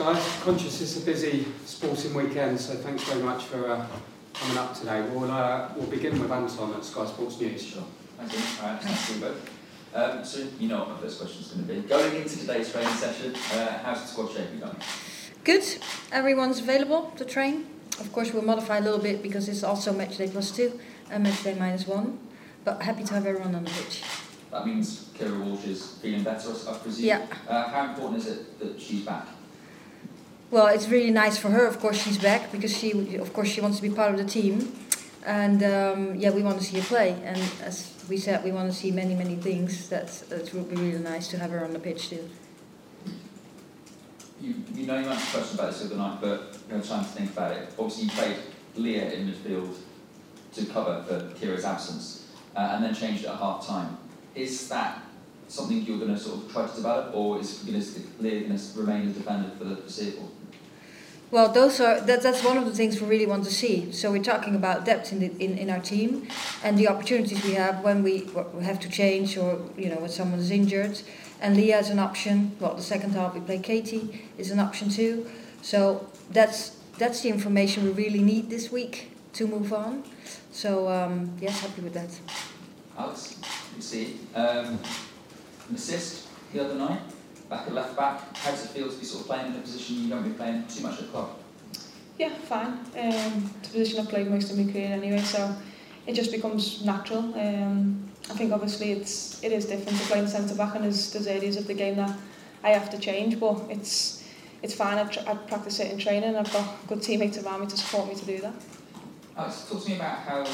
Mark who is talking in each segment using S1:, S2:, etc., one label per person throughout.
S1: guys. Conscious it's a busy sporting weekend, so thanks very much for uh, coming up today. We'll, uh, we'll begin with Anton at Sky Sports News.
S2: Sure. Thank you. All right, thanks to both. Um, so you know what my first question is going to be. Going into today's training session, uh, how's the squad shaping going?
S3: Good. Everyone's available to train. Of course, we'll modify a little bit because it's also match day plus two and match day minus one. But happy to have everyone on the pitch.
S2: That means Keira Walsh is feeling better, I presume.
S3: Yeah.
S2: Uh, how important is it that she's back?
S3: Well, it's really nice for her. Of course, she's back because she, of course, she wants to be part of the team. And um, yeah, we want to see her play. And as we said, we want to see many, many things. That's it would be really nice to have her on the pitch too.
S2: You, you know you answered a question about this the other night, but you have time to think about it. Obviously, you played Leah in midfield to cover for Keira's absence, uh, and then changed at half time. Is that something you're going to sort of try to develop, or is Leah going to remain a defender for the foreseeable?
S3: Well, those are that, that's one of the things we really want to see. So we're talking about depth in, the, in in our team, and the opportunities we have when we, we have to change or you know when someone is injured. And Leah is an option. Well, the second half we play Katie is an option too. So that's that's the information we really need this week to move on. So um, yes, happy with that.
S2: Alex, you see, um, an assist the other night back at left back. How does it feel to be sort of playing in a position you don't be playing too much at the club?
S4: Yeah, fine. Um, it's a position I've played most of my career anyway, so it just becomes natural. Um, I think obviously it's it is different to playing centre back, and there's, there's areas of the game that I have to change, but it's it's fine. I, tr- I practice it in training. I've got good teammates around me to support me to do that.
S2: Alex, talk to me about how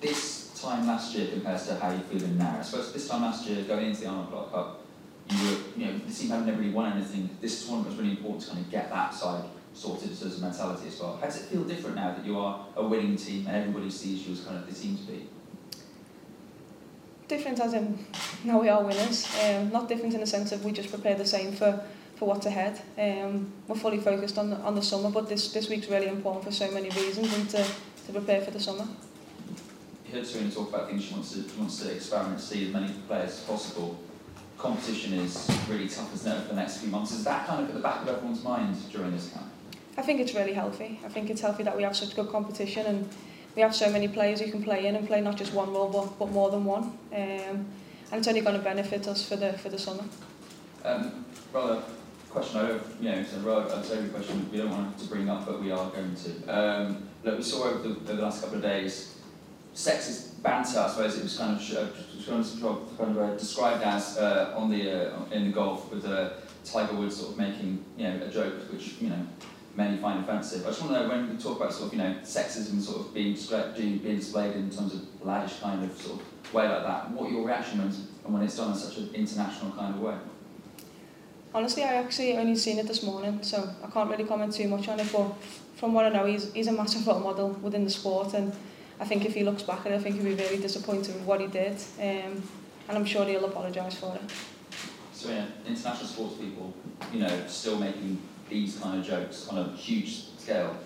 S2: this time last year compares to how you're feeling now. I suppose this time last year, going into the Arnold Clark Cup, you were, you know, the team hadn't really won anything. This tournament was really important to kind of get that side sorted as a mentality as well. How does it feel different now that you are a winning team and everybody sees you as kind of the team to be?
S4: Different as in now we are winners. Um, not different in the sense of we just prepare the same for, for what's ahead. Um, we're fully focused on the, on the summer, but this, this week's really important for so many reasons and to, to prepare for the summer.
S2: You heard Sarina talk about things she wants to, she wants to experiment, see as many players as possible. Competition is really tough, isn't it, over the next few months? Is that kind of at the back of everyone's mind during this camp?
S4: I think it's really healthy. I think it's healthy that we have such good competition and we have so many players who can play in and play not just one role but, but more than one. Um, and it's only going to benefit us for the for the summer.
S2: Um, rather question I don't, you know, it's a rather question we don't want to bring up, but we are going to. Um, look, we saw over the, over the last couple of days, sexist banter. I suppose it was kind of uh, kind of, uh, described as uh, on the uh, in the golf with Tiger Woods sort of making you know a joke, which you know many find offensive. I just want to know when we talk about sort of you know sexism sort of being displayed, being displayed in terms of laddish kind of sort of way like that. What your reaction is and when it's done in such an international kind of way?
S4: Honestly, I actually only seen it this morning, so I can't really comment too much on it. But from what I know, he's he's a massive role model within the sport, and I think if he looks back at it, I think he'll be very disappointed with what he did, um, and I'm sure he'll apologise for it.
S2: So yeah, international sports people, you know, still making these kind of jokes on a huge scale.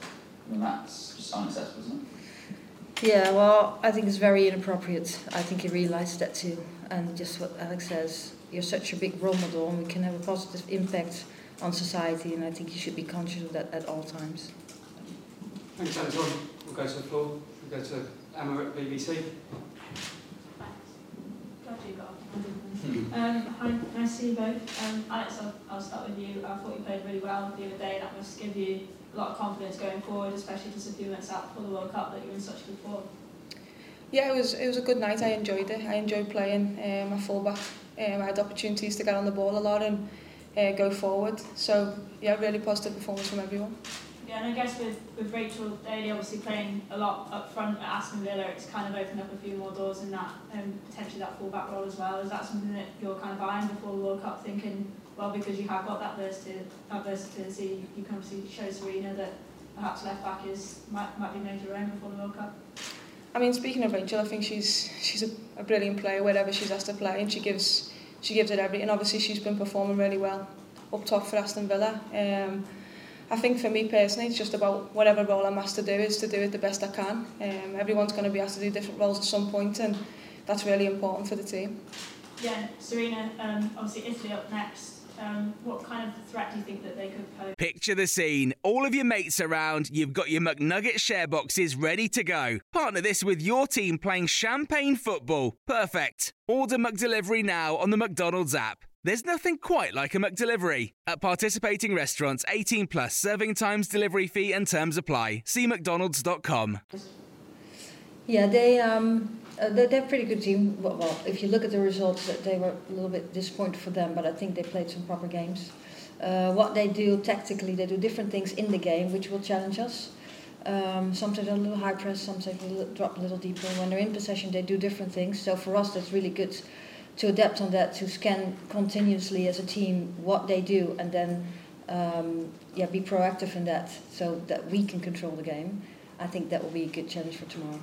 S2: I mean, that's just unacceptable, isn't it?
S3: Yeah, well, I think it's very inappropriate. I think he realised that too. And just what Alex says, you're such a big role model and we can have a positive impact on society, and I think you should be conscious of that at all times.
S1: Thanks, Anton. We'll go to the floor. We'll go to Emma at BBC.
S5: Um, hi, nice to see you both. Um, Alex, I'll, I'll start with you. I thought you played really well the other day. That must give you a lot of confidence going forward, especially just a few minutes out before the World Cup that you're in such good form.
S4: Yeah, it was it was a good night. I enjoyed it. I enjoyed playing um, a fullback. Um, I had opportunities to get on the ball a lot and uh, go forward. So yeah, really positive performance from everyone.
S5: Yeah, and I guess with, with Rachel Daly obviously playing a lot up front at Aston Villa, it's kind of opened up a few more doors in that um, potentially that fullback role as well. Is that something that you're kind of eyeing before the World Cup, thinking, well, because you have got that versatility, that versatility you can obviously show Sarina that perhaps left back is might, might be made your own before the World Cup?
S4: I mean, speaking of Rachel, I think she's she's a, a brilliant player wherever she's asked to play, and she gives she gives it everything. Obviously, she's been performing really well up top for Aston Villa. Um, I think for me personally, it's just about whatever role I'm asked to do is to do it the best I can. Um, everyone's going to be asked to do different roles at some point, and that's really important for the team.
S5: Yeah, Sarina, um, obviously Italy up next. Um, what kind of threat do you think that they could pose?
S6: Picture the scene. All of your mates around, you've got your McNugget share boxes ready to go. Partner this with your team playing champagne football. Perfect. Order McDelivery now on the McDonald's app. There's nothing quite like a McDelivery. At participating restaurants, 18 plus serving times, delivery fee, and terms apply. See McDonald's.com.
S3: Yeah, they um, uh, they're, they're a pretty good team. Well, well, if you look at the results, they were a little bit disappointed for them, but I think they played some proper games. Uh, what they do tactically, they do different things in the game, which will challenge us. Um, sometimes a little high press, sometimes a little, drop a little deeper. When they're in possession, they do different things. So for us, that's really good to adapt on that, to scan continuously as a team what they do, and then um, yeah, be proactive in that, so that we can control the game. I think that will be a good challenge for tomorrow.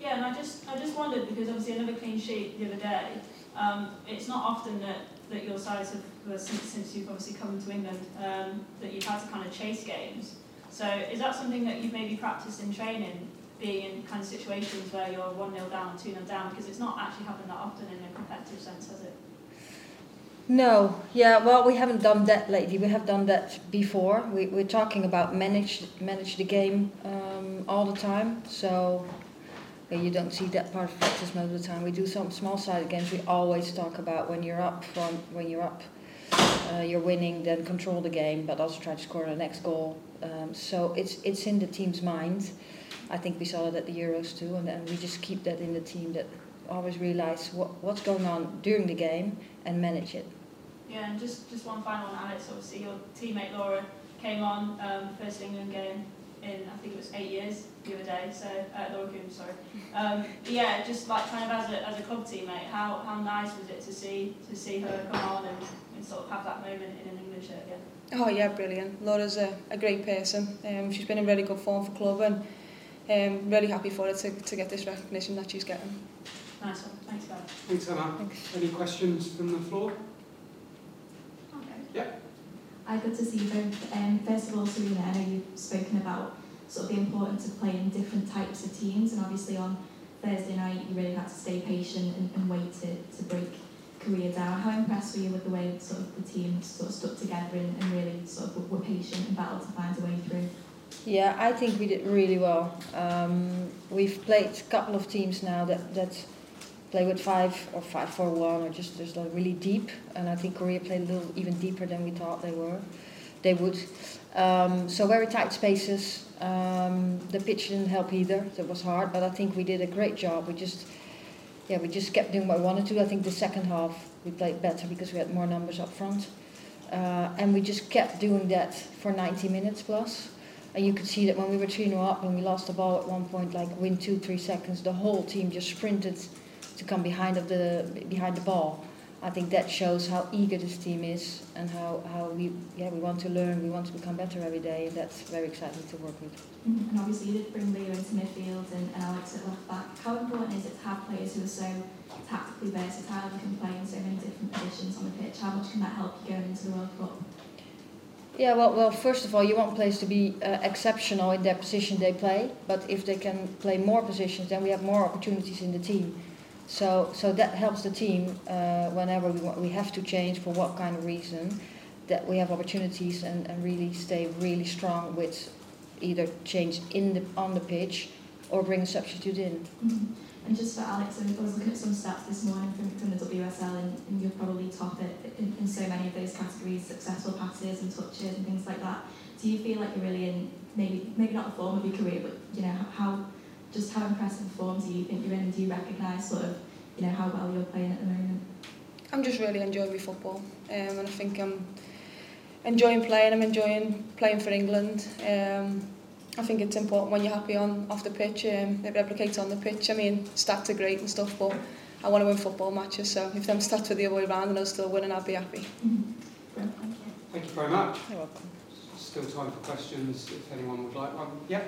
S5: Yeah, and I just I just wondered because obviously another clean sheet the other day. Um, it's not often that, that your sides have since, since you've obviously come to England um, that you've had to kind of chase games. So is that something that you've maybe practiced in training, being in kind of situations where you're one 0 down, two 0 down, because it's not actually happened that often in a competitive sense, has it?
S3: No, yeah, well, we haven't done that lately. We have done that before. We, we're talking about manage manage the game um, all the time. So yeah, you don't see that part of practice most of the time. We do some small sided games. We always talk about when you're up from when you're up, uh, you're winning, then control the game, but also try to score the next goal. Um, so it's it's in the team's mind. I think we saw it at the Euros too, and then we just keep that in the team that always realize what, what's going on during the game and manage it.
S5: Yeah, and just, just one final one, Alex. Obviously, your teammate Laura came on um, first England game in I think it was eight years the other day. So uh, Laura Coombs, sorry. Um, yeah, just like kind of as a, as a club teammate, how, how nice was it to see to see her come on and, and sort of have that moment in an England shirt again?
S4: Oh yeah, brilliant. Laura's a, a great person. Um, she's been in really good form for club and um, really happy for her to, to get this recognition that she's getting.
S5: Nice one. Thanks, guys.
S1: Thanks, Emma.
S3: Thanks.
S1: Any questions from the floor?
S5: Okay.
S1: Yeah.
S7: Hi, good to see you both. Um, first of all, Sarina, I know you've spoken about sort of the importance of playing different types of teams, and obviously on Thursday night you really had to stay patient and, and wait to, to break Korea down. How impressed were you with the way sort of the team sort of stuck together and, and really sort of were patient and battled to find a way through?
S3: Yeah, I think we did really well. Um, we've played a couple of teams now that, that play with five or five four one or just just like really deep, and I think Korea played a little even deeper than we thought they were. They would. Um, so very tight spaces. Um, the pitch didn't help either. It was hard, but I think we did a great job. We just, yeah, we just kept doing what we wanted to. I think the second half we played better because we had more numbers up front, uh, and we just kept doing that for 90 minutes plus. And you could see that when we were 3 0 up, when we lost the ball at one point, like win two, three seconds, the whole team just sprinted to come behind of the behind the ball. I think that shows how eager this team is and how, how we yeah we want to learn, we want to become better every day. That's very exciting to work with.
S7: Mm-hmm. And obviously you did bring Leah into midfield and, and Alex at left back. How important is it to have players who are so tactically versatile and can play in so many different positions on the pitch? How much can that help you going into the World Cup?
S3: Yeah, well, well, first of all, you want players to be uh, exceptional in their position they play. But if they can play more positions, then we have more opportunities in the team. So, so that helps the team uh, whenever we want, we have to change for what kind of reason. That we have opportunities and, and really stay really strong with either change in the on the pitch or bring a substitute in.
S7: Mm-hmm. And just for Alex, I was looking at some stats this morning from, from the WSL, and, and you're probably top it in, in so many of those categories, successful passes and touches and things like that. Do you feel like you're really in maybe maybe not the form of your career, but you know how just how impressive a form do you think you're in? Do you recognise sort of you know how well you're playing at the moment?
S4: I'm just really enjoying my football, um, and I think I'm enjoying playing. I'm enjoying playing for England. Um, I think it's important when you're happy on off the pitch, um, it replicates on the pitch. I mean, stats are great and stuff, but I want to win football matches, so if them stats were the other way around and I was still winning, I'd be happy.
S7: Mm. Thank you.
S1: Thank you very much.
S4: You're welcome.
S1: Still time for questions, if anyone would like one. Yeah.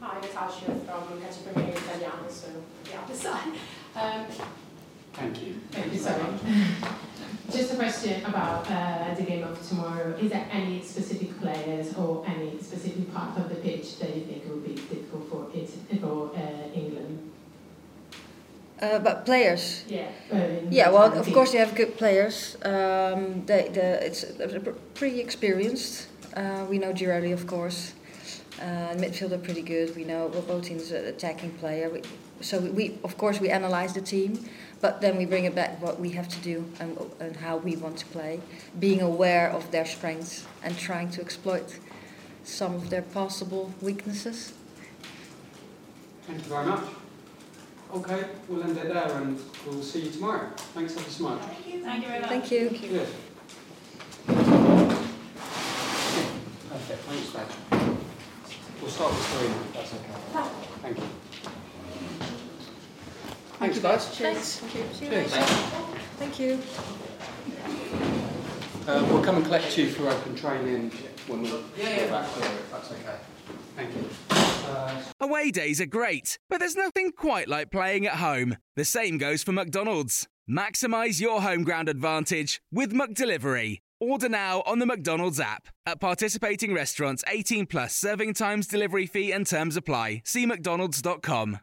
S8: Hi, Natasha from Catch Premier Italiano, so the other side. Um,
S1: Thank you.
S8: Thank you so much. Just a question about uh, the game of tomorrow. Is there any specific players or any specific part of the pitch that you think will be difficult for it for uh, England?
S3: Uh, but players.
S8: Yeah. Uh,
S3: Yeah, well, of course you have good players. Um, they, the, it's they're pretty experienced. Uh, we know Girardi, of course. Uh, midfield are pretty good. We know well, Botin's an attacking player. We, so we, we, of course, we analyze the team, but then we bring it back what we have to do and, and how we want to play, being aware of their strengths and trying to exploit some of their possible weaknesses.
S1: Thank you very much. Okay, we'll end it there and we'll see you tomorrow. Thanks ever so much.
S5: Thank you. Thank you very much.
S3: Thank you.
S1: Good. Perfect, thanks, Dad. We'll start with Sarina, if that's okay. Thank you. Thanks, guys.
S3: Thanks. Thank you.
S1: Cheers.
S3: Thank you.
S1: Uh, we'll come and collect you for open training when we're yeah, back here, if that's okay. Thank you. Uh,
S6: Away days are great, but there's nothing quite like playing at home. The same goes for McDonald's. Maximise your home ground advantage with McDelivery. Order now on the McDonald's app. At participating restaurants, 18 plus serving times, delivery fee, and terms apply. See McDonald's.com.